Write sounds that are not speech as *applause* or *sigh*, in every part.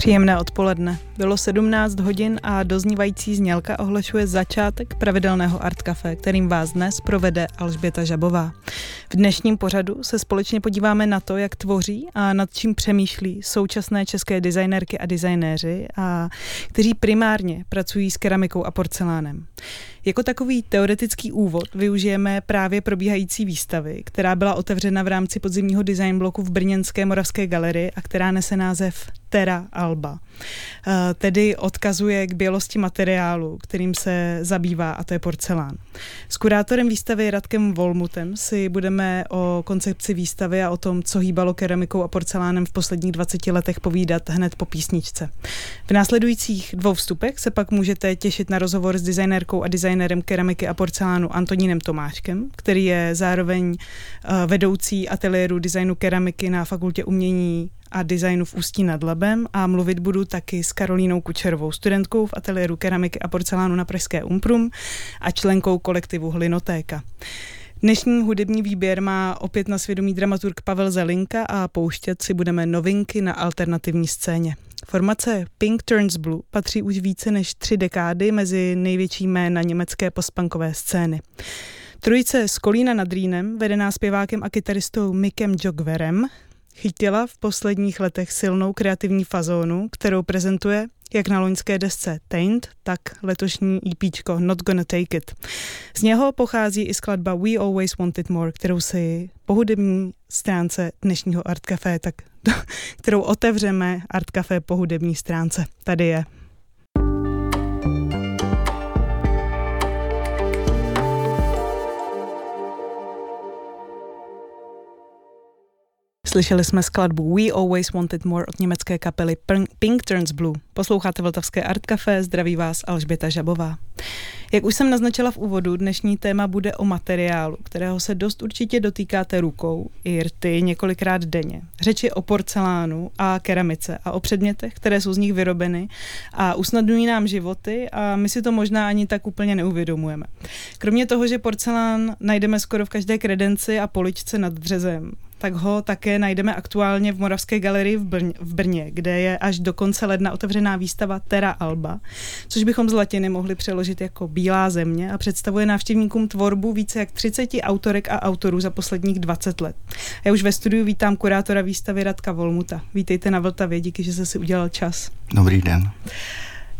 Příjemné odpoledne. Bylo 17 hodin a doznívající znělka ohlašuje začátek pravidelného Art Café, kterým vás dnes provede Alžběta Žabová. V dnešním pořadu se společně podíváme na to, jak tvoří a nad čím přemýšlí současné české designerky a designéři, a kteří primárně pracují s keramikou a porcelánem. Jako takový teoretický úvod využijeme právě probíhající výstavy, která byla otevřena v rámci podzimního design bloku v Brněnské Moravské galerii a která nese název Terra Alba. Eh, tedy odkazuje k bělosti materiálu, kterým se zabývá, a to je porcelán. S kurátorem výstavy Radkem Volmutem si budeme o koncepci výstavy a o tom, co hýbalo keramikou a porcelánem v posledních 20 letech povídat hned po písničce. V následujících dvou vstupech se pak můžete těšit na rozhovor s designérkou a designérem keramiky a porcelánu Antonínem Tomáškem, který je zároveň eh, vedoucí ateliéru designu keramiky na Fakultě umění a designu v Ústí nad Labem a mluvit budu taky s Karolínou Kučerovou, studentkou v ateliéru keramiky a porcelánu na Pražské Umprum a členkou kolektivu Hlinotéka. Dnešní hudební výběr má opět na svědomí dramaturg Pavel Zelinka a pouštět si budeme novinky na alternativní scéně. Formace Pink Turns Blue patří už více než tři dekády mezi největší jména německé postpunkové scény. Trojice z Kolína nad Rýnem, vedená zpěvákem a kytaristou Mikem Jogverem, chytila v posledních letech silnou kreativní fazónu, kterou prezentuje jak na loňské desce Taint, tak letošní EP Not Gonna Take It. Z něho pochází i skladba We Always Wanted More, kterou si po hudební stránce dnešního Art Café, tak *laughs* kterou otevřeme Art Café po hudební stránce. Tady je. Slyšeli jsme skladbu We Always Wanted More od německé kapely Pink Turns Blue. Posloucháte Vltavské Art Café, zdraví vás Alžběta Žabová. Jak už jsem naznačila v úvodu, dnešní téma bude o materiálu, kterého se dost určitě dotýkáte rukou, i rty, několikrát denně. Řeči o porcelánu a keramice a o předmětech, které jsou z nich vyrobeny a usnadňují nám životy a my si to možná ani tak úplně neuvědomujeme. Kromě toho, že porcelán najdeme skoro v každé kredenci a poličce nad dřezem, tak ho také najdeme aktuálně v Moravské galerii v, Brně, v Brně, kde je až do konce ledna otevřená výstava Terra Alba, což bychom z latiny mohli přeložit jako Bílá země a představuje návštěvníkům tvorbu více jak 30 autorek a autorů za posledních 20 let. Já už ve studiu vítám kurátora výstavy Radka Volmuta. Vítejte na Vltavě, díky, že jste si udělal čas. Dobrý den.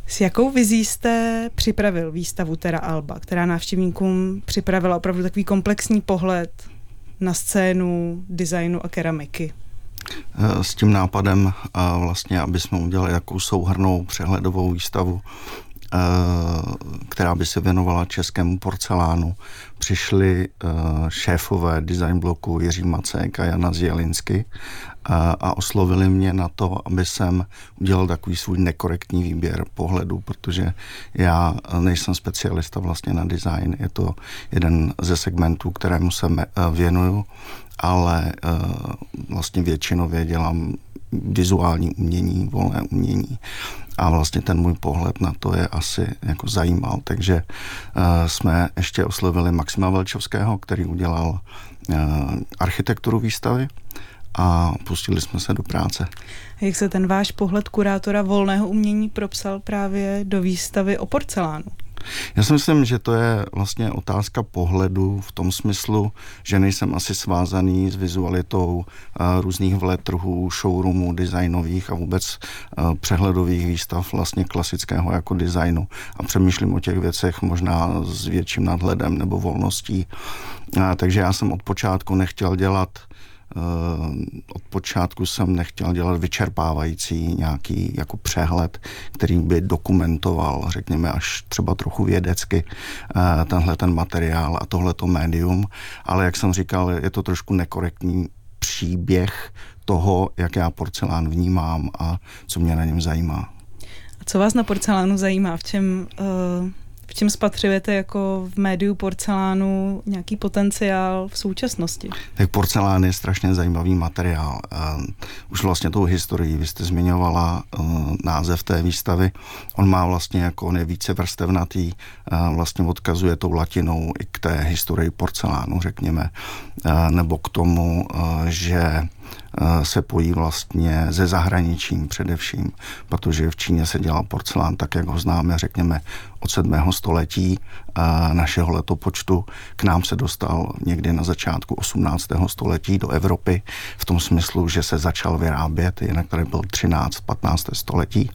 S jakou vizí jste připravil výstavu Terra Alba, která návštěvníkům připravila opravdu takový komplexní pohled na scénu designu a keramiky? Eh, s tím nápadem vlastně, aby jsme udělali jakou souhrnou přehledovou výstavu, eh, která by se věnovala českému porcelánu, přišli eh, šéfové design bloku Jiří Macek a Jana Zjelinsky a, oslovili mě na to, aby jsem udělal takový svůj nekorektní výběr pohledu, protože já nejsem specialista vlastně na design, je to jeden ze segmentů, kterému se věnuju, ale vlastně většinově dělám vizuální umění, volné umění. A vlastně ten můj pohled na to je asi jako zajímal. Takže uh, jsme ještě oslovili Maxima Velčovského, který udělal uh, architekturu výstavy a pustili jsme se do práce. Jak se ten váš pohled kurátora volného umění propsal právě do výstavy o porcelánu? Já si myslím, že to je vlastně otázka pohledu v tom smyslu, že nejsem asi svázaný s vizualitou uh, různých vletrhů, showroomů, designových a vůbec uh, přehledových výstav vlastně klasického jako designu a přemýšlím o těch věcech možná s větším nadhledem nebo volností. Uh, takže já jsem od počátku nechtěl dělat Eh, od počátku jsem nechtěl dělat vyčerpávající nějaký jako přehled, který by dokumentoval, řekněme, až třeba trochu vědecky eh, tenhle ten materiál a tohleto médium, ale jak jsem říkal, je to trošku nekorektní příběh toho, jak já porcelán vnímám a co mě na něm zajímá. A co vás na porcelánu zajímá? V čem uh v čem spatřujete jako v médiu porcelánu nějaký potenciál v současnosti? Tak porcelán je strašně zajímavý materiál. Už vlastně tou historii, vy jste zmiňovala uh, název té výstavy, on má vlastně jako on je více vrstevnatý, uh, vlastně odkazuje tou latinou i k té historii porcelánu, řekněme, nebo k tomu, že se pojí vlastně ze zahraničím především, protože v Číně se dělal porcelán tak, jak ho známe, řekněme, od 7. století našeho letopočtu. K nám se dostal někdy na začátku 18. století do Evropy v tom smyslu, že se začal vyrábět, jinak tady byl 13. 15. století,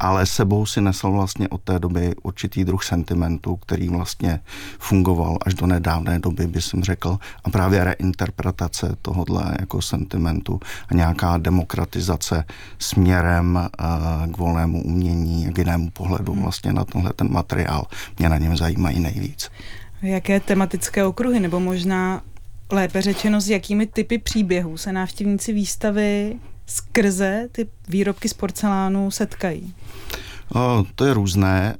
ale sebou si nesl vlastně od té doby určitý druh sentimentu, který vlastně fungoval až do nedávné doby, by jsem řekl, a právě reinterpretace tohohle jako sentimentu a nějaká demokratizace směrem k volnému umění, k jinému pohledu hmm. vlastně na tenhle ten materiál mě na něm zajímají nejvíc. Jaké tematické okruhy, nebo možná lépe řečeno, s jakými typy příběhů se návštěvníci výstavy skrze ty výrobky z porcelánu setkají? To je různé.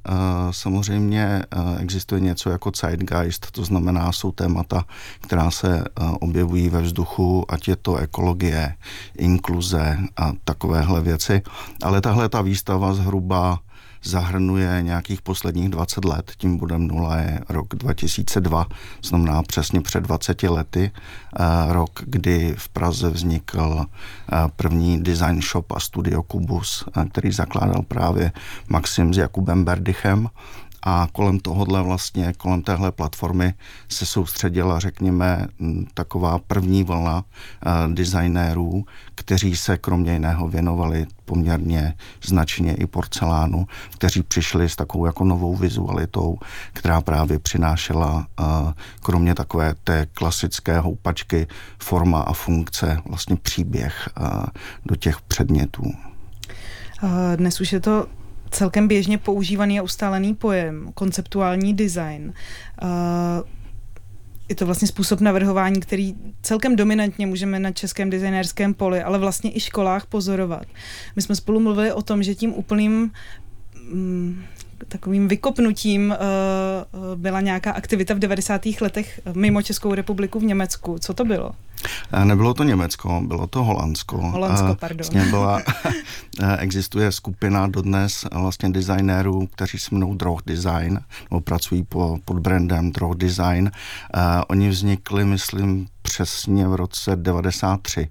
Samozřejmě existuje něco jako zeitgeist, to znamená, jsou témata, která se objevují ve vzduchu, ať je to ekologie, inkluze a takovéhle věci. Ale tahle ta výstava zhruba zahrnuje nějakých posledních 20 let, tím budem nula je rok 2002, znamená přesně před 20 lety, eh, rok, kdy v Praze vznikl eh, první design shop a studio Kubus, eh, který zakládal právě Maxim s Jakubem Berdychem a kolem tohohle vlastně, kolem téhle platformy se soustředila, řekněme, taková první vlna uh, designérů, kteří se kromě jiného věnovali poměrně značně i porcelánu, kteří přišli s takovou jako novou vizualitou, která právě přinášela uh, kromě takové té klasické houpačky forma a funkce, vlastně příběh uh, do těch předmětů. Dnes už je to celkem běžně používaný a ustálený pojem, konceptuální design. Uh, je to vlastně způsob navrhování, který celkem dominantně můžeme na českém designérském poli, ale vlastně i školách pozorovat. My jsme spolu mluvili o tom, že tím úplným mm, takovým vykopnutím uh, byla nějaká aktivita v 90. letech mimo Českou republiku v Německu. Co to bylo? Nebylo to Německo, bylo to Holandsko. Holandsko, pardon. Vlastně byla, *laughs* existuje skupina dodnes vlastně designérů, kteří se mnou Droh Design, nebo pracují po, pod brandem Droh Design. Oni vznikli, myslím, přesně v roce 93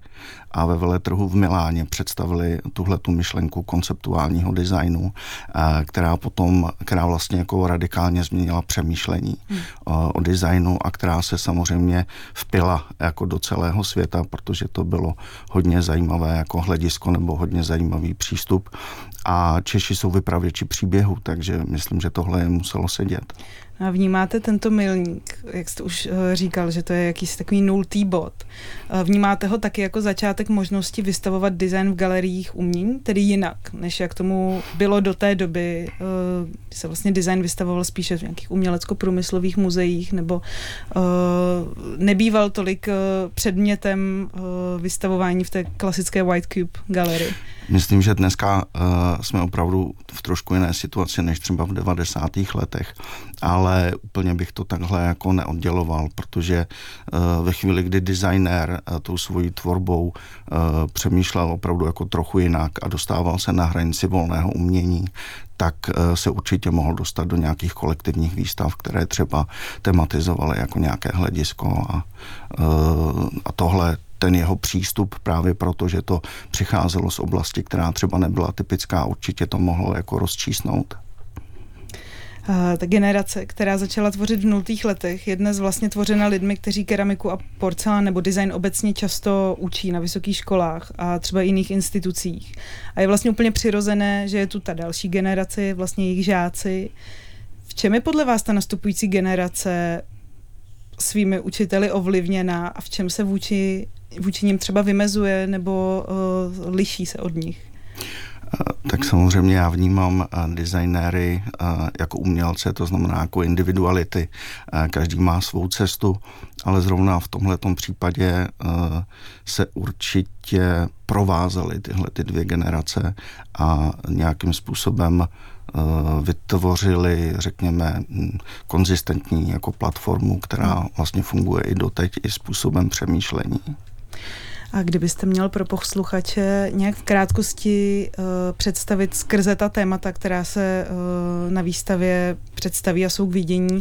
a ve veletrhu v Miláně představili tuhle tu myšlenku konceptuálního designu, která potom, která vlastně jako radikálně změnila přemýšlení hmm. o designu a která se samozřejmě vpila jako do celého světa, protože to bylo hodně zajímavé jako hledisko nebo hodně zajímavý přístup a Češi jsou vypravěči příběhu, takže myslím, že tohle je muselo sedět. A vnímáte tento milník, jak jste už eh, říkal, že to je jakýsi takový nultý bod. Eh, vnímáte ho taky jako začátek možnosti vystavovat design v galeriích umění, tedy jinak, než jak tomu bylo do té doby, eh, kdy se vlastně design vystavoval spíše v nějakých umělecko-průmyslových muzeích, nebo nebýval tolik předmětem vystavování v té klasické White Cube galerii. Myslím, že dneska uh, jsme opravdu v trošku jiné situaci než třeba v 90. letech, ale úplně bych to takhle jako neodděloval, protože uh, ve chvíli, kdy designér uh, tou svojí tvorbou uh, přemýšlel opravdu jako trochu jinak a dostával se na hranici volného umění, tak se určitě mohl dostat do nějakých kolektivních výstav, které třeba tematizovaly jako nějaké hledisko a, a tohle ten jeho přístup právě proto, že to přicházelo z oblasti, která třeba nebyla typická, určitě to mohlo jako rozčísnout. Ta generace, která začala tvořit v nultých letech, je dnes vlastně tvořena lidmi, kteří keramiku a porcelán nebo design obecně často učí na vysokých školách a třeba jiných institucích. A je vlastně úplně přirozené, že je tu ta další generace, vlastně jejich žáci. V čem je podle vás ta nastupující generace svými učiteli ovlivněná a v čem se vůči vůči ním třeba vymezuje nebo uh, liší se od nich? Tak samozřejmě já vnímám designéry jako umělce, to znamená jako individuality. Každý má svou cestu, ale zrovna v tomhle případě se určitě provázaly tyhle ty dvě generace a nějakým způsobem vytvořili, řekněme, konzistentní jako platformu, která vlastně funguje i doteď i způsobem přemýšlení. A kdybyste měl pro posluchače nějak v krátkosti uh, představit skrze ta témata, která se uh, na výstavě představí a jsou k vidění, uh,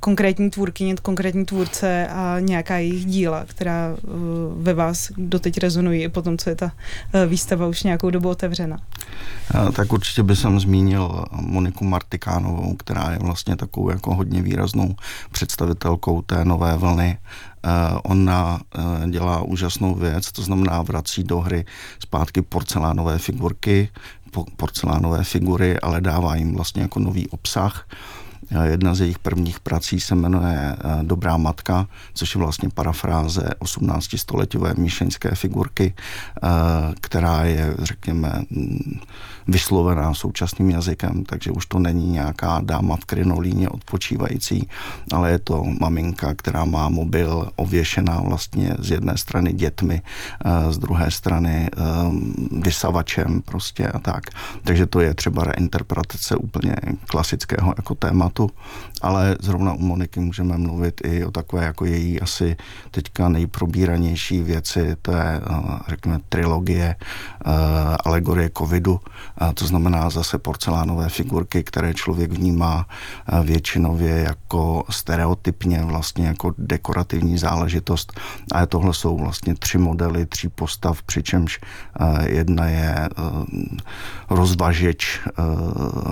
konkrétní tvůrkyně, konkrétní tvůrce a nějaká jejich díla, která uh, ve vás doteď rezonují i po tom, co je ta uh, výstava už nějakou dobu otevřena? Tak určitě bych jsem zmínil Moniku Martikánovou, která je vlastně takovou jako hodně výraznou představitelkou té nové vlny. Ona dělá úžasnou věc, to znamená vrací do hry zpátky porcelánové figurky, porcelánové figury, ale dává jim vlastně jako nový obsah Jedna z jejich prvních prací se jmenuje eh, Dobrá matka, což je vlastně parafráze 18 stoletové míšeňské figurky, eh, která je, řekněme, mm, vyslovená současným jazykem, takže už to není nějaká dáma v krinolíně odpočívající, ale je to maminka, která má mobil ověšená vlastně z jedné strany dětmi, eh, z druhé strany vysavačem prostě a tak. Takže to je třeba reinterpretace úplně klasického jako tématu tématu, ale zrovna u Moniky můžeme mluvit i o takové jako její asi teďka nejprobíranější věci, to je, eh, řekněme, trilogie eh, alegorie covidu, to znamená zase porcelánové figurky, které člověk vnímá eh, většinově jako stereotypně vlastně jako dekorativní záležitost. A tohle jsou vlastně tři modely, tří postav, přičemž jedna je rozvažeč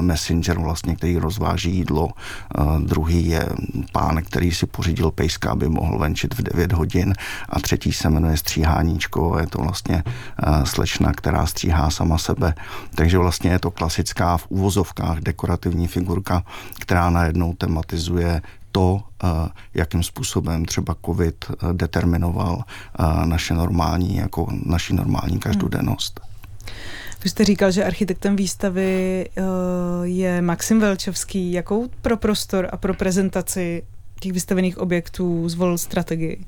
messenger vlastně, který rozváží jídlo druhý je pán, který si pořídil pejska, aby mohl venčit v 9 hodin a třetí se jmenuje Stříháníčko, je to vlastně slečna, která stříhá sama sebe. Takže vlastně je to klasická v úvozovkách dekorativní figurka, která najednou tematizuje to, jakým způsobem třeba COVID determinoval naše normální, jako naši normální každodennost. Hmm. Vy jste říkal, že architektem výstavy uh, je Maxim Velčovský. Jakou pro prostor a pro prezentaci těch vystavených objektů zvolil strategii?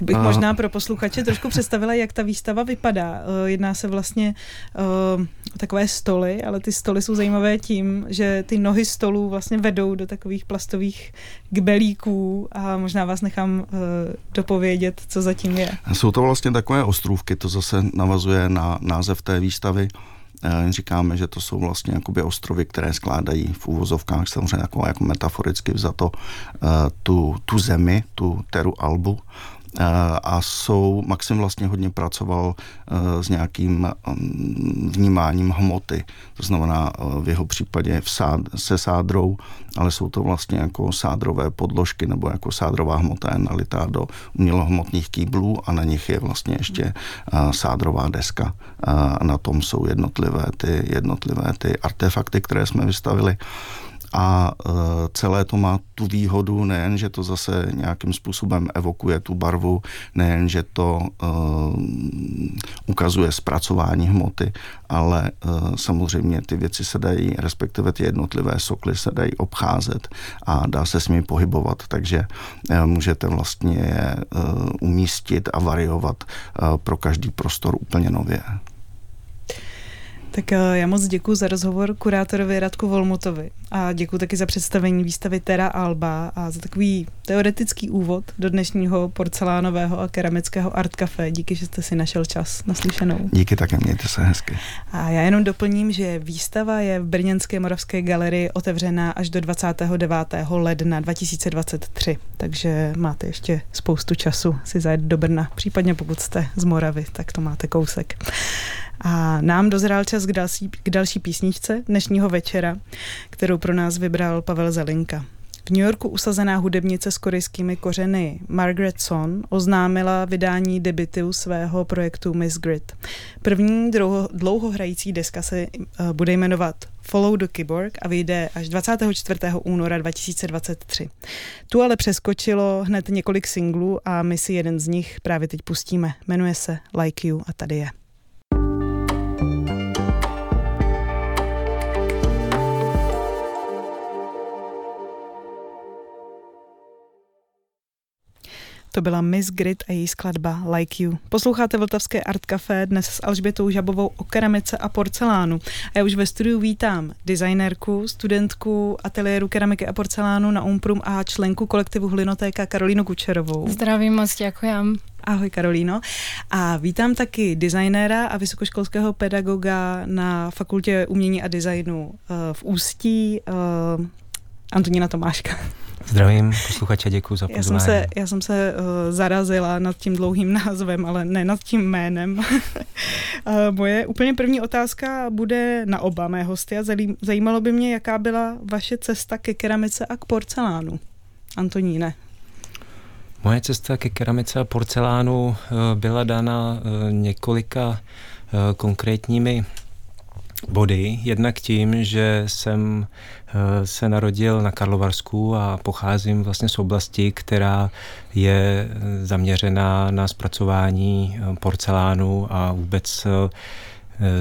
Bych možná pro posluchače trošku představila, jak ta výstava vypadá. Eh, jedná se vlastně uh, o takové stoly, ale ty stoly jsou zajímavé tím, že ty nohy stolů vlastně vedou do takových plastových gbelíků a možná vás nechám uh, dopovědět, co zatím je. Jsou to vlastně takové ostrůvky, to zase navazuje na název té výstavy. Říkáme, že to jsou vlastně jakoby ostrovy, které skládají v úvozovkách samozřejmě jako, jako metaforicky vzato tu, tu zemi, tu teru Albu a jsou, Maxim vlastně hodně pracoval e, s nějakým mm, vnímáním hmoty, to znamená e, v jeho případě v sád, se sádrou, ale jsou to vlastně jako sádrové podložky nebo jako sádrová hmota je nalitá do umělohmotných kýblů a na nich je vlastně ještě sádrová deska. A na tom jsou jednotlivé ty, jednotlivé ty artefakty, které jsme vystavili a e, celé to má tu výhodu nejen, že to zase nějakým způsobem evokuje tu barvu, nejen, že to e, ukazuje zpracování hmoty, ale e, samozřejmě ty věci se dají, respektive ty jednotlivé sokly se dají obcházet a dá se s nimi pohybovat, takže můžete vlastně je umístit a variovat pro každý prostor úplně nově. Tak eh, já moc děkuji za rozhovor kurátorovi Radku Volmutovi a děkuji taky za představení výstavy Terra Alba a za takový teoretický úvod do dnešního porcelánového a keramického art café. Díky, že jste si našel čas naslyšenou. Díky také, mějte se hezky. A já jenom doplním, že výstava je v Brněnské Moravské galerii otevřená až do 29. ledna 2023, takže máte ještě spoustu času si zajet do Brna, případně pokud jste z Moravy, tak to máte kousek. A nám dozrál čas k další, k další písničce dnešního večera, kterou pro nás vybral Pavel Zelinka. V New Yorku usazená hudebnice s korejskými kořeny Margaret Son oznámila vydání debitu svého projektu Miss Grid. První dlouho, dlouhohrající deska se uh, bude jmenovat Follow the Keyboard a vyjde až 24. února 2023. Tu ale přeskočilo hned několik singlů a my si jeden z nich právě teď pustíme. Jmenuje se Like You a tady je. To byla Miss Grit a její skladba Like You. Posloucháte Vltavské Art Café dnes s Alžbětou Žabovou o keramice a porcelánu. A já už ve studiu vítám designérku, studentku ateliéru keramiky a porcelánu na Umprum a členku kolektivu Hlinotéka Karolínu Kučerovou. Zdravím moc, děkujem. Ahoj Karolíno. A vítám taky designéra a vysokoškolského pedagoga na Fakultě umění a designu eh, v Ústí, eh, Antonína Tomáška. Zdravím posluchače, děkuji za pozvání. Já jsem se, já jsem se uh, zarazila nad tím dlouhým *laughs* názvem, ale ne nad tím jménem. uh, *laughs* moje úplně první otázka bude na oba mé hosty a zajímalo by mě, jaká byla vaše cesta ke keramice a k porcelánu. Antoníne. Moje cesta ke keramice a porcelánu uh, byla dána uh, několika konkrétními body. Jednak tím, že jsem eh, se narodil na Karlovarsku a pocházím vlastně z oblasti, která je eh, zaměřená na zpracování eh, porcelánu a vůbec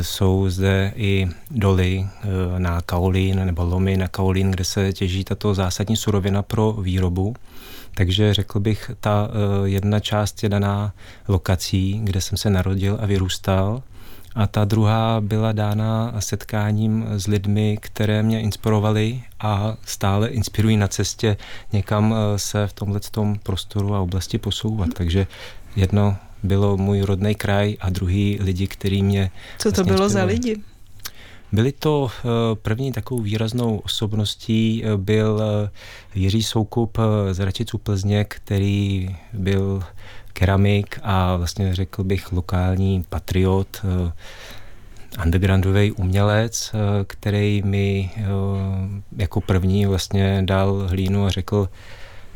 jsou zde i doly na kaolín nebo lomy na kaolín, kde se těží tato zásadní surovina pro výrobu. Takže řekl bych, ta jedna část je daná lokací, kde jsem se narodil a vyrůstal – a ta druhá byla dána setkáním s lidmi, které mě inspirovaly a stále inspirují na cestě někam eh, se v tomhle prostoru a oblasti posouvat. Takže jedno bylo můj rodný kraj a druhý lidi, který mě... Co to vlastně bylo za lidi? Byli to eh, první takovou výraznou osobností eh, byl Jiří Soukup z Račicu Plzně, který byl keramik a vlastně řekl bych lokální patriot, eh, undergroundový umělec, eh, který mi eh, jako první vlastně dal hlínu a řekl,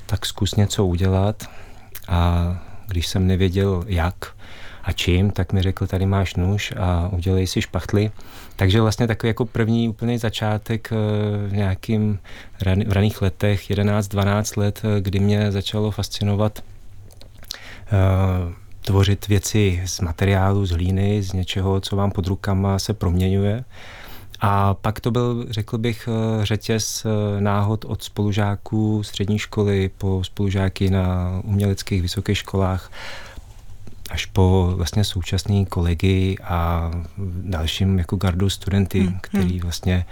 tak zkus něco udělat. A když jsem nevěděl jak a čím, tak mi řekl, tady máš nůž a udělej si špachtly. Takže vlastně takový jako první úplný začátek v nějakým v raných letech, 11-12 let, kdy mě začalo fascinovat tvořit věci z materiálu, z hlíny, z něčeho, co vám pod rukama se proměňuje. A pak to byl, řekl bych, eh, řetěz eh, náhod od spolužáků střední školy po spolužáky na uměleckých vysokých školách až po vlastně současný kolegy a dalším jako gardu studenty, hmm. který hmm. vlastně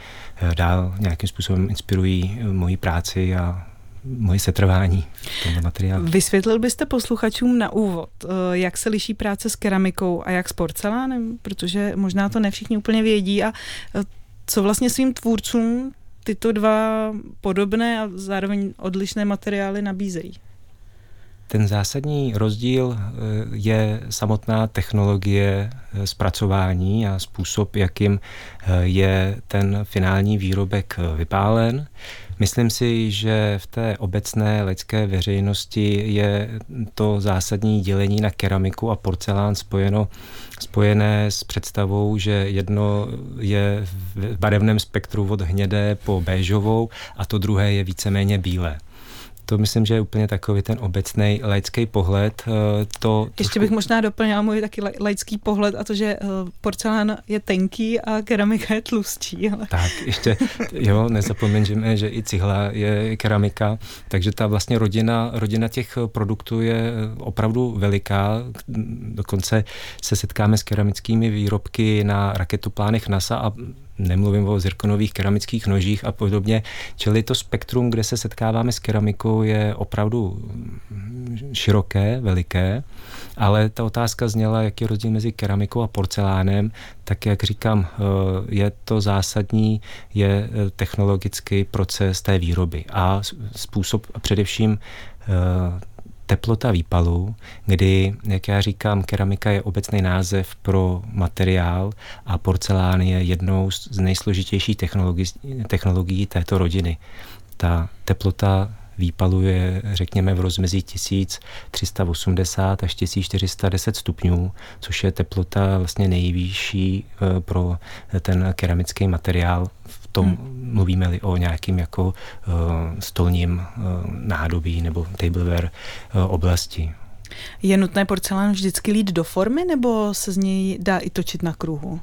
dál nějakým způsobem inspirují moji práci a moje setrvání v tomto materiálu. Vysvětlil byste posluchačům na úvod, eh, jak se liší práce s keramikou a jak s porcelánem, protože možná to ne všichni úplně vědí a eh, co vlastně svým tvůrcům tyto dva podobné a zároveň odlišné materiály nabízejí? Ten zásadní rozdíl eh, je samotná technologie zpracování a způsob, jakým je ten finální výrobek vypálen. Myslím si, že v té obecné lidské veřejnosti je to zásadní dělení na keramiku a porcelán spojeno, spojené s představou, že jedno je v barevném spektru od hnědé po béžovou a to druhé je víceméně bílé to myslím, že je úplně takový ten obecný laický pohled. Eh, to Ještě trošku... bych možná doplnila můj taky laický pohled a to, že eh, porcelán je tenký a keramika je tlustší. Ale... Tak, ještě, jo, nezapomeňme, že i cihla je keramika, takže ta vlastně rodina, rodina těch produktů je opravdu veliká. Dokonce se setkáme s keramickými výrobky na raketoplánech NASA a nemluvím o zirkonových keramických nožích a podobně. Čili to spektrum, kde se setkáváme s keramikou, je opravdu široké, veliké, ale ta otázka zněla, jaký je rozdíl mezi keramikou a porcelánem, tak jak říkám, eh, je to zásadní, je eh, technologický proces té výroby a způsob především eh, teplota výpalu, kdy, jak já říkám, keramika je obecný název pro materiál a porcelán je jednou z nejsložitějších technologií, technologií této rodiny. Ta teplota výpalu je, řekněme, v rozmezí 1380 až 1410 stupňů, což je teplota vlastně nejvyšší eh, pro ten keramický materiál tom hmm. mluvíme-li o nějakým jako uh, stolním uh, nádobí nebo tableware uh, oblasti. Je nutné porcelán vždycky lít do formy, nebo se z něj dá i točit na kruhu?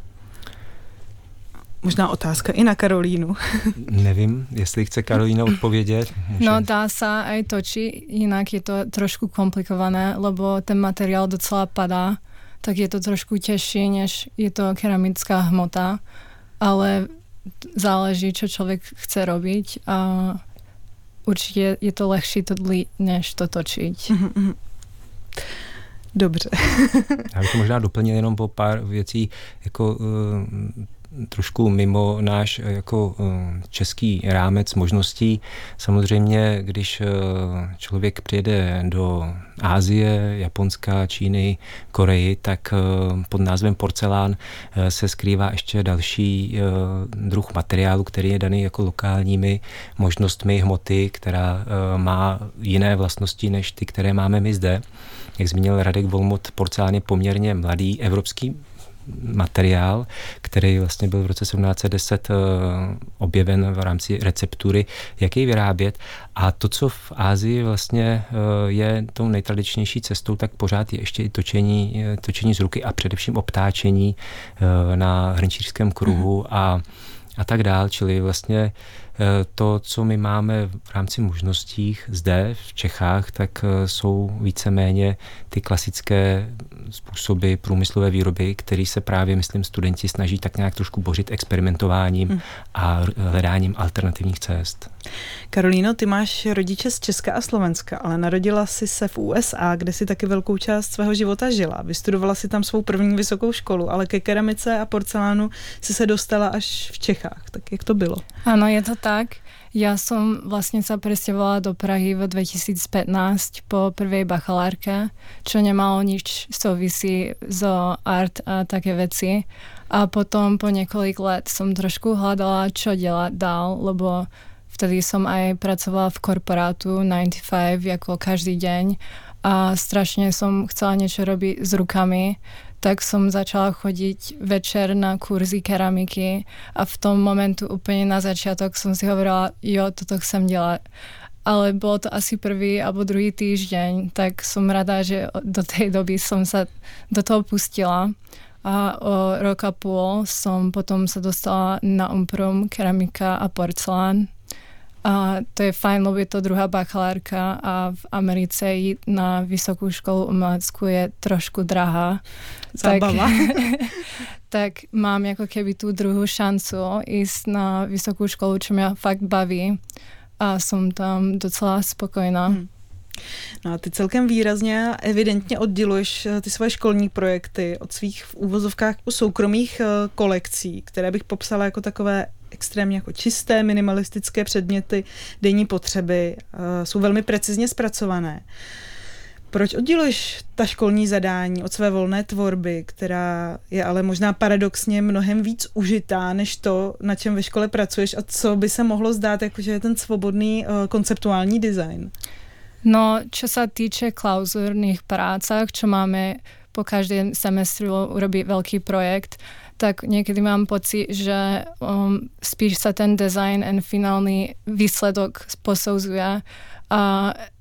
Možná otázka i na Karolínu. *laughs* Nevím, jestli chce Karolína odpovědět. Může. No dá se aj točit, jinak je to trošku komplikované, lebo ten materiál docela padá, tak je to trošku těžší, než je to keramická hmota, ale záleží, čo člověk chce robiť a určitě je to lehčí to než to točiť. Mm-hmm. Dobře. Já bych to možná doplnil jenom po pár věcí, jako uh, trošku mimo náš eh, jako eh, český rámec možností. Samozřejmě, když eh, člověk přijede do Ázie, Japonska, Číny, Koreji, tak pod názvem porcelán se skrývá ještě další druh materiálu, který je daný jako lokálními možnostmi hmoty, která má jiné vlastnosti než ty, které máme my zde. Jak zmínil Radek Volmut, porcelán je poměrně mladý evropský materiál, který vlastně byl v roce 1710 eh, objeven v rámci receptury, jak jej vyrábět. A to, co v Ázii vlastně eh, je tou nejtradičnější cestou, tak pořád je ještě i točení, eh, točení z ruky a především obtáčení na hrnčířském kruhu mm. a, a tak dál. Čili vlastně to, co my máme v rámci možností zde v Čechách, tak jsou víceméně ty klasické způsoby průmyslové výroby, který se právě, myslím, studenti snaží tak nějak trošku bořit experimentováním hmm. a hledáním alternativních cest. Karolíno, ty máš rodiče z Česka a Slovenska, ale narodila jsi se v USA, kde si taky velkou část svého života žila. Vystudovala si tam svou první vysokou školu, ale ke keramice a porcelánu si se dostala až v Čechách. Tak jak to bylo? Ano, je to tak. Ja som vlastne sa presťahovala do Prahy v 2015 po prvej bakalárke, čo nemalo nič souvisí so art a také veci. A potom po niekoľko let som trošku hľadala, čo delať dál, lebo vtedy som aj pracovala v korporátu 95 ako každý deň a strašne som chcela niečo robiť s rukami tak som začala chodiť večer na kurzy keramiky a v tom momentu úplně na začiatok som si hovorila, jo, toto chcem dělat. Ale bolo to asi prvý alebo druhý týždeň, tak som rada, že do tej doby som sa do toho pustila. A o rok a půl som potom sa dostala na Umprum keramika a porcelán a to je fajn, lebo je to druhá bakalárka a v Americe jít na vysokou školu uměleckou je trošku drahá. Zabava. Tak, *laughs* tak mám jako keby tu druhou šancu ísť na vysokou školu, čo mě fakt baví a jsem tam docela spokojná. Hmm. No a ty celkem výrazně a evidentně odděluješ eh, ty svoje školní projekty od svých v úvozovkách soukromých eh, kolekcí, které bych popsala jako takové extrémně jako čisté, minimalistické předměty denní potřeby, uh, jsou velmi precizně zpracované. Proč odděluješ ta školní zadání od své volné tvorby, která je ale možná paradoxně mnohem víc užitá než to, na čem ve škole pracuješ a co by se mohlo zdát, jakože je ten svobodný uh, konceptuální design? No, čo sa týče klauzurných prácach, čo máme po každém semestru urobiť veľký projekt, tak niekedy mám pocit, že um, spíš sa ten design a finálny výsledok posouzuje a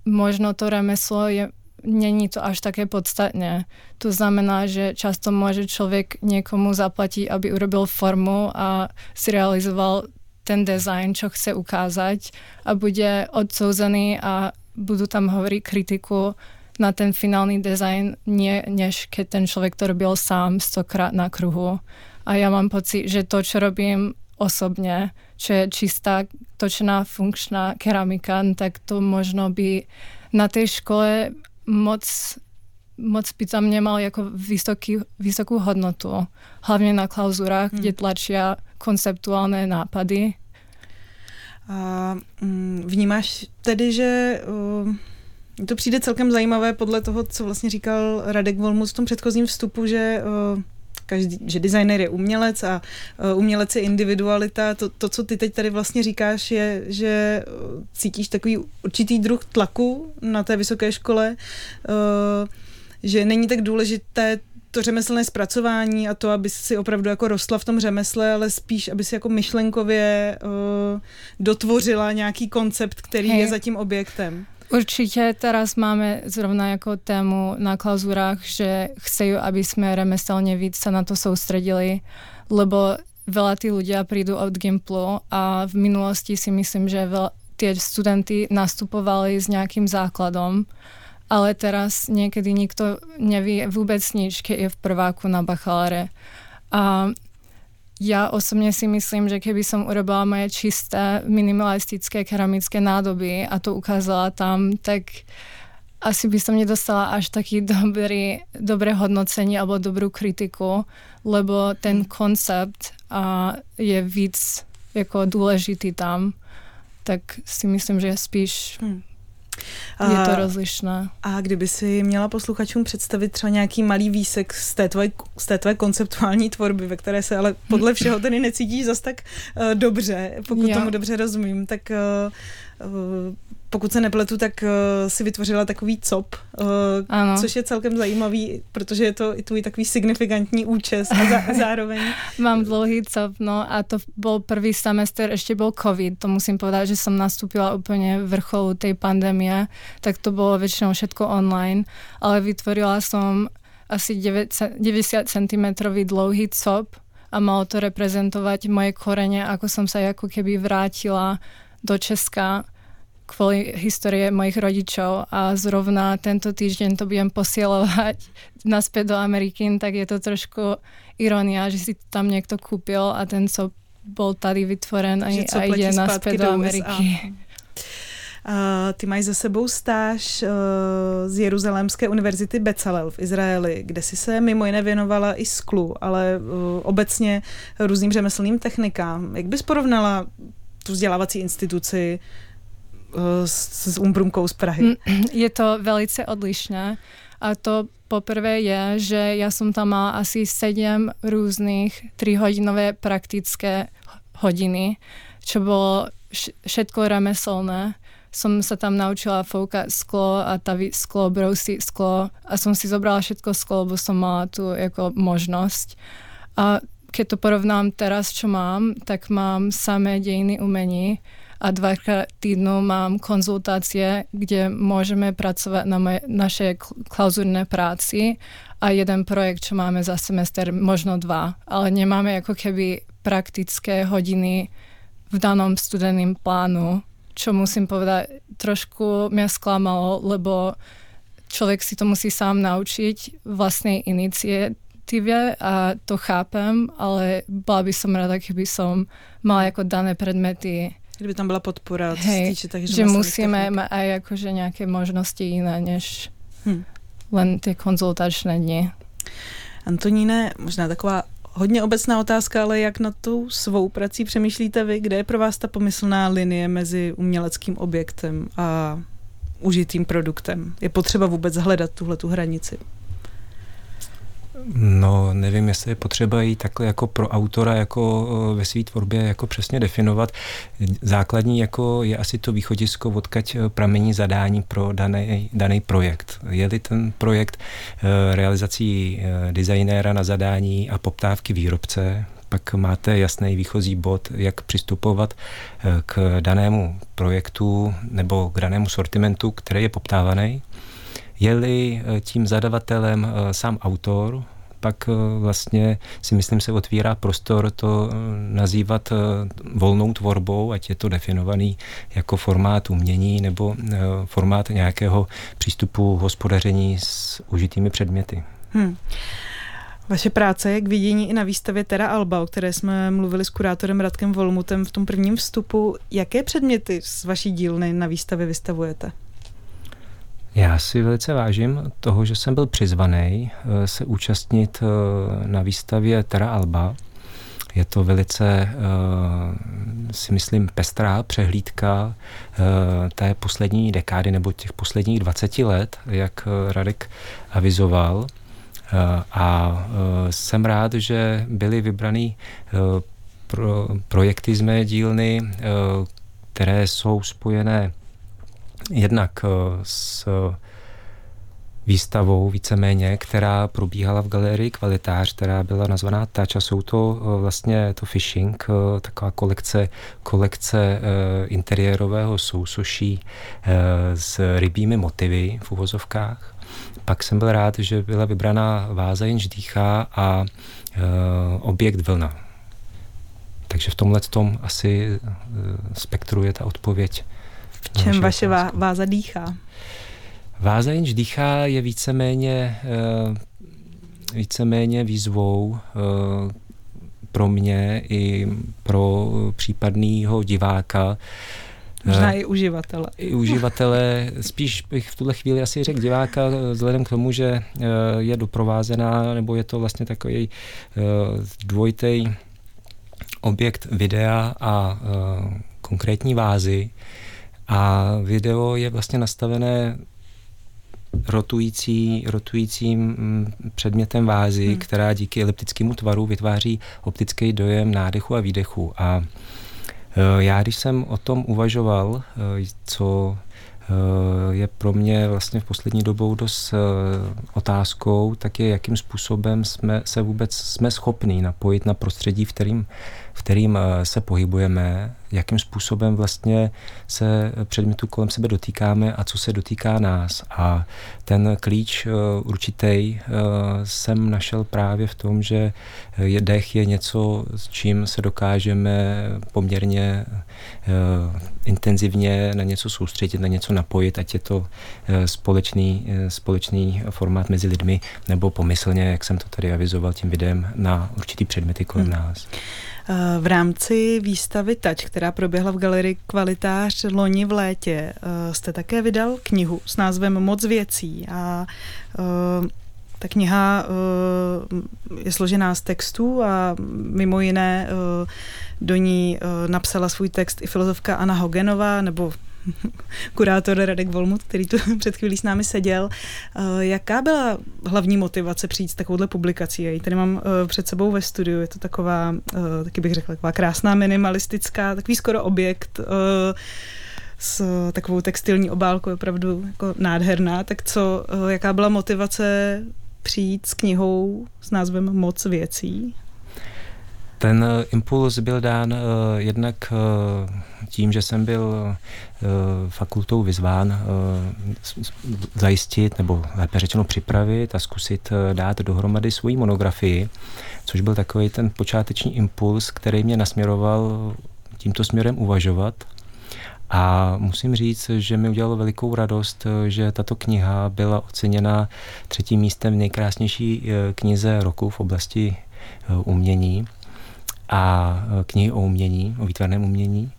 možno to remeslo je není to až také podstatné. To znamená, že často môže človek niekomu zaplatiť, aby urobil formu a si realizoval ten design, čo chce ukázať a bude odsouzený a budú tam hovoriť kritiku na ten finálny design, nie než keď ten človek to robil sám stokrát na kruhu. A ja mám pocit, že to, čo robím osobne, čo je čistá, točná, funkčná keramika, tak to možno by na tej škole moc moc by tam nemal jako vysoký, vysokou hodnotu. Hlavně na klauzurách, hmm. kde tlačia konceptuálne nápady. A mm, vnímáš tedy, že uh to přijde celkem zajímavé podle toho, co vlastně říkal Radek Volmus v tom předchozím vstupu, že uh, každý, že designer je umělec a uh, umělec je individualita. To, to, co ty teď tady vlastně říkáš, je, že uh, cítíš takový určitý druh tlaku na té vysoké škole, že není tak důležité to řemeslné zpracování a to, aby si opravdu jako rostla v tom řemesle, ale spíš, aby si jako myšlenkově uh, dotvořila nějaký koncept, který Hej. je za tím objektem. Určite teraz máme zrovna jako tému na klauzurách, že chcejú, aby sme remeselne víc sa na to soustredili, lebo veľa tí ľudia prídu od Gimplu a v minulosti si myslím, že veľa, tie studenty nastupovali s nejakým základom, ale teraz niekedy nikto neví vôbec nič, je v prváku na bachaláre. A ja osobně si myslím, že keby som urobila moje čisté minimalistické keramické nádoby a to ukázala tam, tak asi by som nedostala až taký dobrý, dobré hodnocení alebo dobrú kritiku, lebo ten koncept a je víc jako důležitý tam, tak si myslím, že spíš hmm. Je to rozlišné. A kdyby si měla posluchačům představit třeba nějaký malý výsek z té, tvoje, z té tvoje konceptuální tvorby, ve které se ale podle *laughs* všeho tedy necítíš zas tak uh, dobře, pokud jo. tomu dobře rozumím, tak uh, pokud se nepletu, tak uh, si vytvořila takový cop, uh, ano. což je celkem zajímavý, protože je to i tvůj takový signifikantní účes a za, *laughs* zároveň... Mám dlouhý cop, no a to byl první semestr, ještě byl covid, to musím povedat, že jsem nastupila úplně vrcholu té pandemie, tak to bylo většinou všetko online, ale vytvorila jsem asi 90 cm dlouhý cop a malo to reprezentovať moje korene, ako som sa ako keby vrátila do Česka kvôli historie mojich rodičov a zrovna tento týždeň to budem posielovať *laughs* naspäť do Ameriky, tak je to trošku ironia, že si tam niekto kúpil a ten, co bol tady vytvorený a ide naspäť do, do Ameriky. Uh, ty máš za sebou stáž uh, z Jeruzalémské univerzity Becalel v Izraeli, kde si se mimo jiné věnovala i sklu, ale uh, obecně různým řemeslným technikám. Jak bys porovnala tu vzdělávací instituci s, s Umbrumkou z Prahy? Mm, *clears throat* je to velice odlišné. A to poprvé je, že já jsem tam mala asi sedm různých trihodinové praktické hodiny, čo bylo všetko remeselné. Som sa tam naučila foukať sklo a taviť sklo, brousiť sklo a som si zobrala všetko sklo, lebo som mala tu jako možnosť. A keď to porovnám teraz, čo mám, tak mám samé dejiny umení a dvakrát týdnu mám konzultácie, kde môžeme pracovať na moje, našej klauzurné práci a jeden projekt, čo máme za semester, možno dva, ale nemáme ako keby praktické hodiny v danom studeným plánu, čo musím povedať, trošku mňa sklamalo, lebo človek si to musí sám naučiť vlastnej iniciatíve a to chápem, ale bola by som rada, keby som mala ako dané predmety Kdyby tam byla podpora, Hej, týče tak, že musíme mať aj akože nejaké možnosti iné, než hmm. len ty konzultačné dny. Antoníne, možná taková hodně obecná otázka, ale jak na tu svou prací přemýšlíte vy? Kde je pro vás ta pomyslná linie mezi uměleckým objektem a užitým produktem? Je potřeba vůbec hledat tuhle tu hranici? No, nevím, jestli je potřeba jí takhle jako pro autora jako eh, ve své tvorbě jako přesně definovat. Základní jako je asi to východisko, odkaď eh, pramení zadání pro daný, daný projekt. Je-li ten projekt eh, realizací designéra na zadání a poptávky výrobce, pak máte jasný výchozí bod, jak přistupovat k danému projektu nebo k danému sortimentu, který je poptávaný. Je-li tím zadavatelem sám autor, pak eh, vlastně si myslím se otvírá prostor to eh, nazývat eh, volnou tvorbou, ať je to definovaný jako formát umění nebo formát nějakého přístupu hospodaření s užitými předměty. Hmm. Vaše práce je k vidění i na výstavě Terra Alba, o které jsme mluvili s kurátorem Radkem Volmutem v tom prvním vstupu. Jaké předměty z vaší dílny na výstavě vystavujete? Já si velice vážím toho, že jsem byl přizvaný eh, se účastnit eh, na výstavě Terra Alba. Je to velice, eh, si myslím, pestrá přehlídka té poslední dekády nebo těch posledních 20 let, jak Radek avizoval. A jsem rád, že byly vybraný pro, projekty z mé dílny, které jsou spojené jednak eh, s výstavou víceméně, která probíhala v galerii Kvalitář, která byla nazvaná Touch a jsou to eh, vlastně to fishing, eh, taková kolekce, kolekce interiérového sousoší s rybími motivy v uvozovkách. Pak jsem byl rád, že byla vybraná váza jenž dýchá a objekt vlna. Takže v tomhle tom asi spektru je ta odpověď v čem vaše vá, váza dýchá? Váza jenž dýchá je víceméně, uh, víceméně výzvou uh, pro mě i pro případného diváka Možná i uživatele. I uživatele, spíš bych v tuhle chvíli asi řekl diváka, vzhledem k tomu, že je doprovázená, nebo je to vlastně takový dvojitý objekt videa a konkrétní vázy. A video je vlastně nastavené rotující, rotujícím mm, předmětem vázy, hmm. která díky eliptickému tvaru vytváří optický dojem nádechu a výdechu. A e, já, když jsem o tom uvažoval, e, co e, je pro mě vlastně v poslední dobou dost otázkou, tak je, jakým způsobem jsme se vůbec jsme schopní napojit na prostředí, v kterým, v kterým se pohybujeme, jakým způsobem vlastně se předmětu kolem sebe dotýkáme a co se dotýká nás. A ten klíč uh, určitý uh, jsem našel právě v tom, že dech je něco, s čím se dokážeme poměrně intenzivně na něco soustředit, na něco napojit, ať je to společný, společný formát mezi lidmi, nebo pomyslně, jak jsem to tady avizoval tím videem, na určitý předměty kolem hmm. nás. Eh, v rámci výstavy Touch, která proběhla v galerii Kvalitář loni v létě, eh, jste také vydal knihu s názvem Moc věcí. A eh, ta kniha je složená z textů a mimo jiné do ní napsala svůj text i filozofka Anna Hogenová, nebo *laughs* kurátor Radek Volmut, který tu *laughs* před chvílí s námi seděl. Eh, jaká byla hlavní motivace přijít s takovouhle publikací? Já ji tady mám eh, před sebou ve studiu. Je to taková, eh, taky bych řekla, taková krásná minimalistická, takový skoro objekt s takovou textilní obálkou, je opravdu jako nádherná. Tak co, jaká byla motivace přijít s knihou s názvem Moc věcí? Ten impuls byl dán uh, jednak uh, tím, že jsem byl uh, fakultou vyzván uh, zajistit, nebo lépe řečeno připravit a zkusit uh, dát dohromady svoji monografii, což byl takový ten počáteční impuls, který mě nasměroval tímto směrem uvažovat. A musím říct, že mi udělalo velikou radost, že tato kniha byla oceněna třetím místem v nejkrásnější knize roku v oblasti umění a knihy o umění, o výtvarném umění.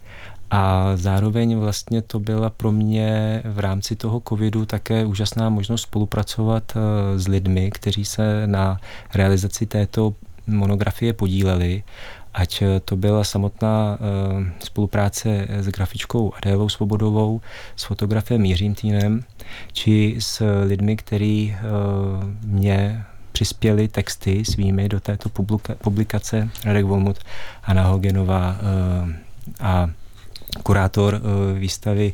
A zároveň vlastně to byla pro mě v rámci toho covidu také úžasná možnost spolupracovat e, s lidmi, kteří se na realizaci této monografie podíleli ať to byla samotná e, spolupráce s grafičkou Adélou Svobodovou, s fotografem Jiřím Týnem, či s lidmi, kteří mě přispěli texty svými do této publikace Radek Volmut, Anna Hogenová eh, a kurátor eh, výstavy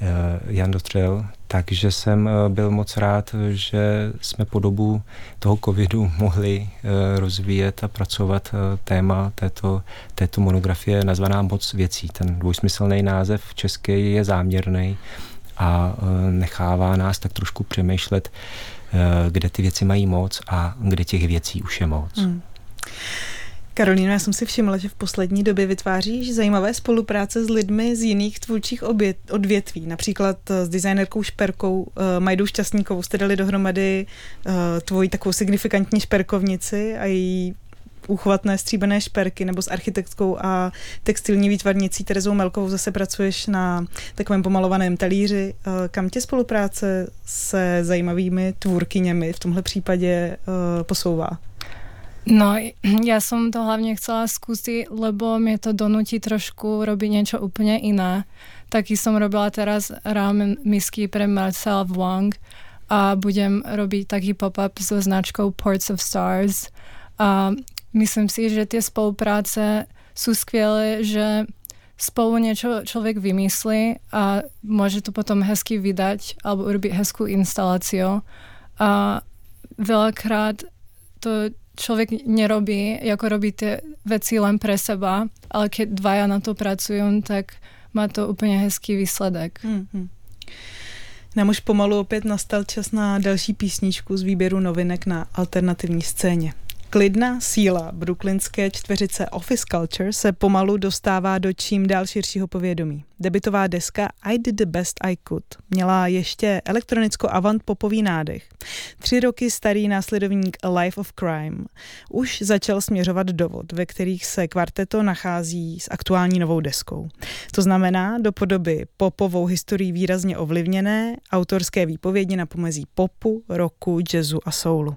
eh, Jan Dotřel, takže jsem byl moc rád, že jsme po dobu toho covidu *laughs* mohli rozvíjet a pracovat téma této, této monografie nazvaná Moc věcí. Ten dvojsmyslný název český je záměrný a nechává nás tak trošku přemýšlet, Eh, kde ty věci mají moc a kde těch věcí už je moc. Hmm. Karolína, já jsem si všimla, že v poslední době vytváříš zajímavé spolupráce s lidmi z jiných tvůrčích odvětví. Například eh, s designerkou Šperkou uh, Majdou Šťastníkovou jste dali dohromady uh, tvoji takovou signifikantní šperkovnici a její úchvatné stříbené šperky nebo s architektkou a textilní výtvarnicí Terezou Melkovou zase pracuješ na takovém pomalovaném talíři. Eh, kam tě spolupráce se zajímavými tvůrkyněmi v tomhle případě eh, posouvá? No, *clears throat* ja som to hlavne chcela skúsiť, lebo mi to donúti trošku robiť niečo úplne iné. Taký som robila teraz ramen misky pre Marcel Wang a budem robiť taký pop-up so značkou Ports of Stars. A myslím si, že tie spolupráce sú skvělé, že spolu niečo človek vymyslí a môže to potom hezky vydať alebo urobiť hezkú instaláciu. A veľakrát to človek nerobí, ako robí tie veci len pre seba, ale keď dvaja na to pracujú, tak má to úplně hezký výsledek. Mm-hmm. Nám už pomalu opět nastal čas na další písničku z výběru novinek na alternativní scéně. Klidná síla brooklynské čtveřice Office Culture se pomalu dostává do čím dál širšího povědomí. Debitová deska I Did the Best I Could měla ještě elektronicko-avant popový nádech. Tři roky starý následovník A Life of Crime už začal směřovat do vod, ve kterých se kvarteto nachází s aktuální novou deskou. To znamená do podoby popovou historií výrazně ovlivněné autorské výpovědi na pomezí popu, roku, jazzu a soulu.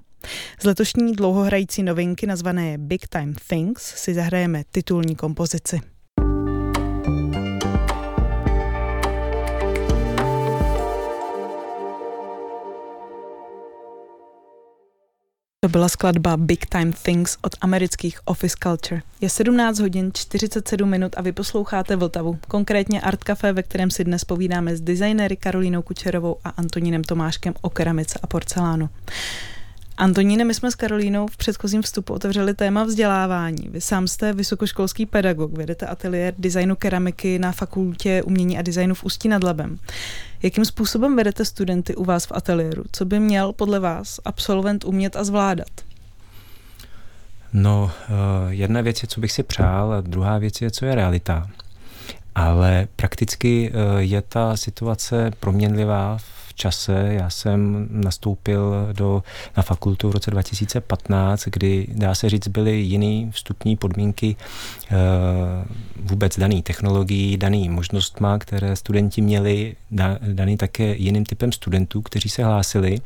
Z letošní dlouhohrající novinky nazvané Big Time Things si zahrajeme titulní kompozici. To byla skladba Big Time Things od amerických Office Culture. Je 17 hodin 47 minut a vy posloucháte Vltavu, konkrétně Art Café, ve kterém si dnes povídáme s designéry Karolínou Kučerovou a Antonínem Tomáškem o keramice a porcelánu. Antoníne, my jsme s Karolínou v předchozím vstupu otevřeli téma vzdělávání. Vy sám jste vysokoškolský pedagog, vedete ateliér designu keramiky na fakultě umění a designu v Ústí nad Labem. Jakým způsobem vedete studenty u vás v ateliéru? Co by měl podle vás absolvent umět a zvládat? No, eh, jedna věc je, co bych si přál, a druhá věc je, co je realita. Ale prakticky eh, je ta situace proměnlivá čase. Já jsem nastoupil do, na fakultu v roce 2015, kdy, dá se říct, byly jiné vstupní podmínky e, vůbec daný technologií, daný možnostma, které studenti měli, da, daný také jiným typem studentů, kteří se hlásili.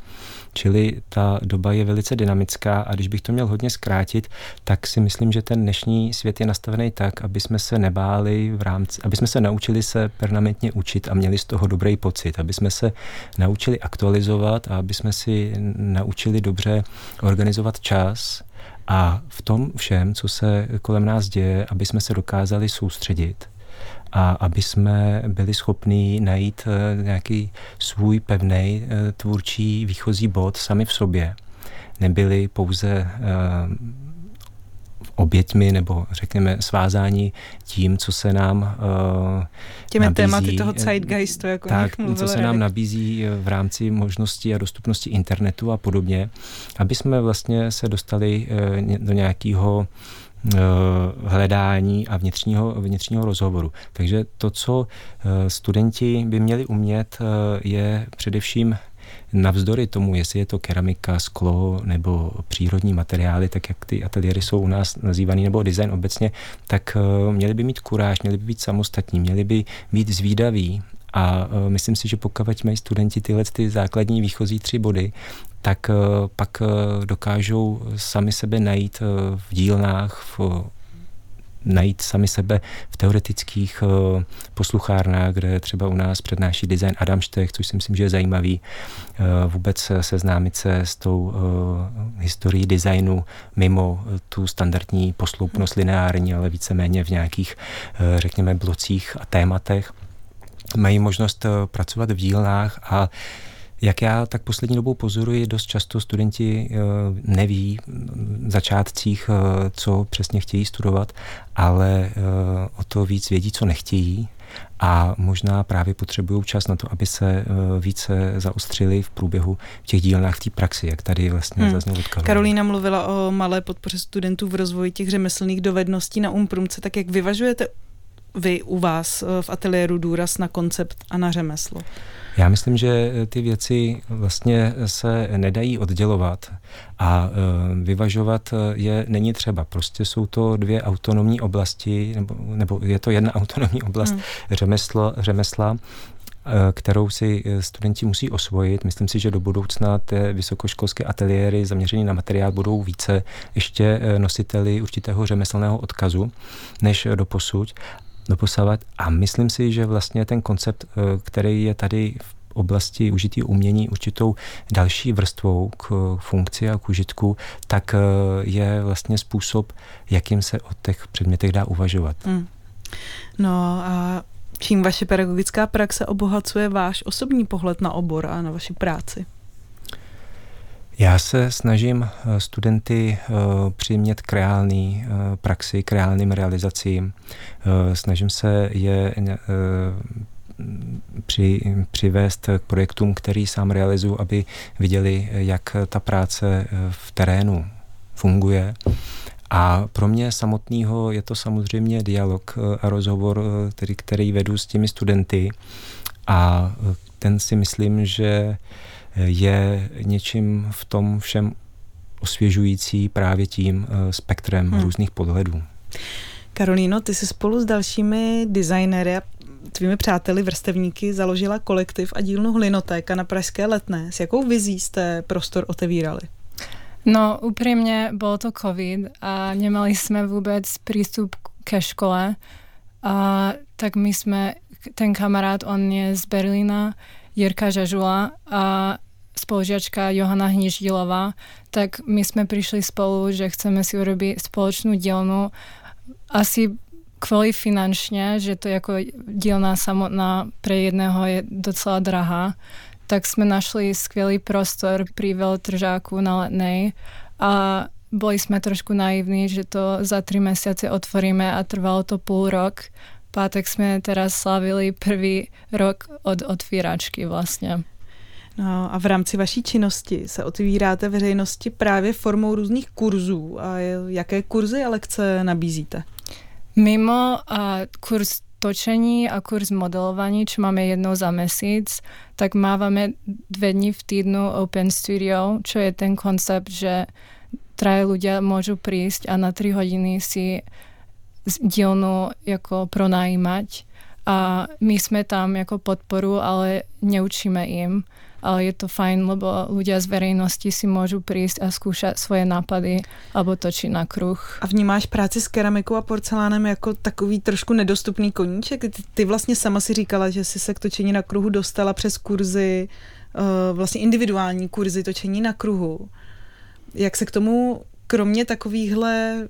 Čili ta doba je velice dynamická a když bych to měl hodně zkrátit, tak si myslím, že ten dnešní svět je nastavený tak, aby jsme se nebáli v rámci, aby jsme se naučili se permanentně učit a měli z toho dobrý pocit, aby jsme se naučili aktualizovat a aby jsme si naučili dobře organizovat čas a v tom všem, co se kolem nás děje, aby jsme se dokázali soustředit a aby jsme byli schopni najít eh, nějaký svůj pevný eh, tvůrčí výchozí bod sami v sobě. Nebyli pouze eh, oběťmi nebo řekněme svázání tím, co se nám uh, Těmi nabízí, tématy toho zeitgeistu, jako tak, *laughs* co se nám nabízí v rámci možnosti a dostupnosti internetu a podobně, aby jsme vlastně se dostali uh, do nějakého hledání a vnitřního, vnitřního rozhovoru. Takže to, co eh, studenti by měli umět, eh, je především navzdory tomu, jestli je to keramika, sklo nebo přírodní materiály, tak jak ty ateliéry jsou u nás nazývaný, nebo design obecně, tak měli by mít kuráž, měli by být samostatní, měli by být zvídaví a myslím si, že pokud mají studenti tyhle ty základní výchozí tři body, tak eh, pak eh, dokážou sami sebe najít v dílnách, v najít sami sebe v teoretických uh, posluchárnách, kde třeba u nás přednáší design Adam Štech, což si myslím, že je zajímavý. Uh, vůbec seznámit se s tou uh, historií designu mimo tu standardní posloupnost lineární, ale víceméně v nějakých, řekněme, blocích a tématech. Mají možnost pracovat v dílnách a jak já tak poslední dobou pozoruji, dost často studenti eh, neví v začátcích, eh, co přesně chtějí studovat, ale eh, o to víc vědí, co nechtějí a možná právě potřebují čas na to, aby se více zaostřili v průběhu v těch dílnách v té praxi, jak tady vlastně hmm. zaznělo od Karolína. Karolína mluvila o malé podpoře studentů v rozvoji těch řemeslných dovedností na Umprumce, tak jak vyvažujete vy u vás v ateliéru důraz na koncept a na řemeslo? Já myslím, že ty věci vlastně se nedají oddělovat a e, vyvažovat je není třeba. Prostě jsou to dvě autonomní oblasti, nebo, nebo je to jedna *laughs* autonomní oblast hmm. řemeslo, řemesla, kterou si studenti musí osvojit. Myslím si, že do budoucna ty vysokoškolské ateliéry zaměřené na materiál budou více ještě nositeli určitého řemeslného odkazu než do posud doposávat. A myslím si, že vlastně ten koncept, eh, který je tady v oblasti užití umění určitou další vrstvou k funkci a k užitku, tak eh, je vlastně způsob, jakým se o těch předmětech dá uvažovat. Hmm. No a čím vaše pedagogická praxe obohacuje váš osobní pohled na obor a na vaši práci? Já se snažím eh, studenty eh, přimět k reální eh, praxi, k reálným realizacím. Snažím se je při, přivést k projektům, který sám realizuju, aby viděli, jak ta práce v terénu funguje. A pro mě samotného je to samozřejmě dialog a rozhovor, který, který vedu s těmi studenty a ten si myslím, že je něčím v tom všem osvěžující právě tím spektrem hmm. různých podhledů. Karolíno, ty jsi spolu s dalšími designéry a tvými přáteli, vrstevníky, založila kolektiv a dílnu Hlinotéka na Pražské letné. S jakou vizí jste prostor otevírali? No, úprimne bol to COVID a nemali sme vôbec prístup ke škole. A tak my sme, ten kamarát, on je z Berlína, Jirka Žažula a spolužiačka Johana Hniždilová, tak my sme prišli spolu, že chceme si urobiť spoločnú dielnu asi kvôli finančne, že to ako dielna samotná pre jedného je docela drahá, tak sme našli skvělý prostor pri veľtržáku na letnej a boli sme trošku naivní, že to za tri mesiace otvoríme a trvalo to půl rok. Pátek sme teraz slavili prvý rok od otvíračky vlastně. No a v rámci vaší činnosti se otvíráte veřejnosti právě formou různých kurzů. A jaké kurzy a lekce nabízíte? Mimo a kurz točení a kurz modelování, čo máme jednou za měsíc, tak máváme dve dní v týdnu Open Studio, čo je ten koncept, že traje ľudia môžu prísť a na 3 hodiny si dielnu jako pronajímať a my sme tam jako podporu, ale neučíme im ale je to fajn, lebo ľudia z verejnosti si môžu prísť a skúšať svoje nápady alebo točiť na kruh. A vnímáš práci s keramikou a porcelánem jako takový trošku nedostupný koníček? Ty, ty vlastně sama si říkala, že jsi se k točení na kruhu dostala přes kurzy, uh, vlastně individuální kurzy točení na kruhu. Jak se k tomu kromě takovýchhle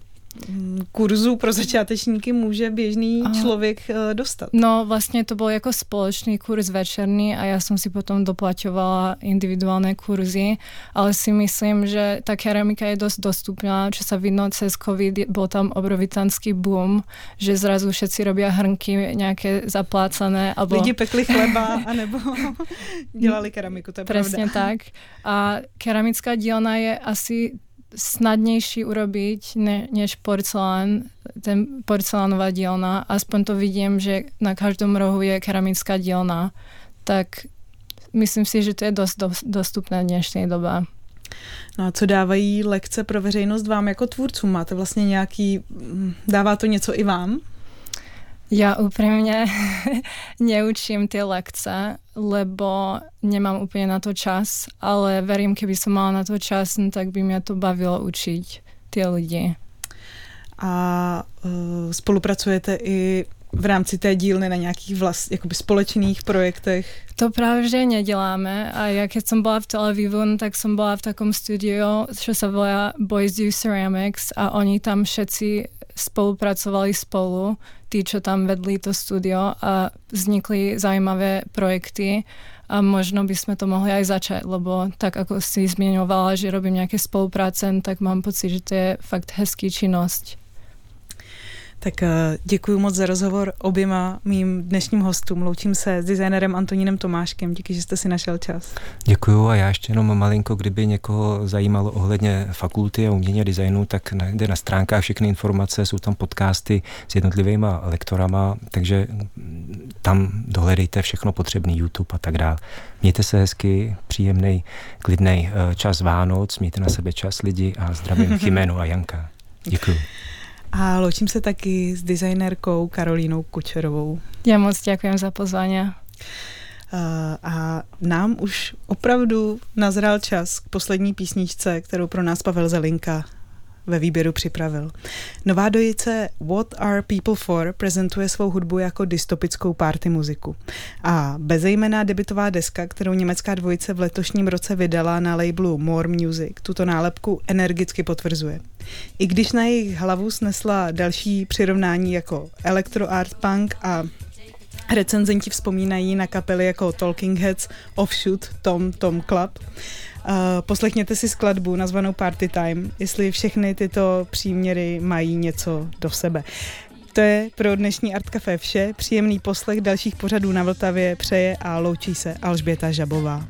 kurzu pro začátečníky může běžný Aha. člověk eh, dostat? No vlastně to byl jako společný kurz večerný a já jsem si potom doplaťovala individuálne kurzy, ale si myslím, že ta keramika je dost dostupná, čo sa vidno cez COVID, bol tam obrovitanský boom, že zrazu všetci robia hrnky nějaké zaplácané. Abo... Lidi pekli chleba, *laughs* anebo dělali keramiku, to je pravda. tak. A keramická dílna je asi snadnější urobiť ne, než porcelán, ten porcelánová dílna. Aspoň to vidím, že na každom rohu je keramická dílna. Tak myslím si, že to je dost dostupné v dnešní době. No a co dávají lekce pro veřejnost vám jako tvůrcům? Máte vlastně nějaký, dává to něco i vám? Ja úprimne *laughs* neučím tie lekce, lebo nemám úplne na to čas, ale verím, keby som mala na to čas, no tak by mňa to bavilo učiť tie lidi. A uh, spolupracujete i v rámci té dílny na nějakých vlast, jakoby společných projektech? To právě, že neděláme a já keď som bola v Tel Avivu, no tak som bola v takom studiu, čo sa volá Boys Do Ceramics a oni tam všetci spolupracovali spolu, tí, čo tam vedli to studio a vznikli zaujímavé projekty a možno by sme to mohli aj začať, lebo tak ako si zmienovala, že robím nejaké spolupráce, tak mám pocit, že to je fakt hezký činnosť. Tak eh, děkuji moc za rozhovor oběma mým dnešním hostům. Loučím se s designérem Antonínem Tomáškem. Díky, že jste si našel čas. Děkuji a já ještě jenom malinko, kdyby někoho zajímalo ohledně fakulty a umění a designu, tak jde na stránkách všechny informace, jsou tam podcasty s jednotlivými lektorama, takže tam dohledejte všechno potřebné, YouTube a tak dále. Mějte se hezky, příjemný, klidný eh, čas Vánoc, mějte na sebe čas lidi a zdravím *laughs* Chimenu a Janka. Děkuji. A loučím se taky s designérkou Karolínou Kučerovou. Já moc děkuji za pozvání. A nám už opravdu nazral čas k poslední písničce, kterou pro nás Pavel Zelinka ve výběru připravil. Nová dojice What Are People For prezentuje svou hudbu jako dystopickou party muziku. A bezejmená debitová deska, kterou německá dvojice v letošním roce vydala na labelu More Music, tuto nálepku energicky potvrzuje. I když na jejich hlavu snesla další přirovnání jako electro art punk a recenzenti vzpomínají na kapely jako Talking Heads, Offshoot, Tom, Tom Club, poslechněte si skladbu nazvanou Party Time, jestli všechny tyto příměry mají něco do sebe. To je pro dnešní Art Café vše. Příjemný poslech dalších pořadů na Vltavě přeje a loučí se Alžběta Žabová.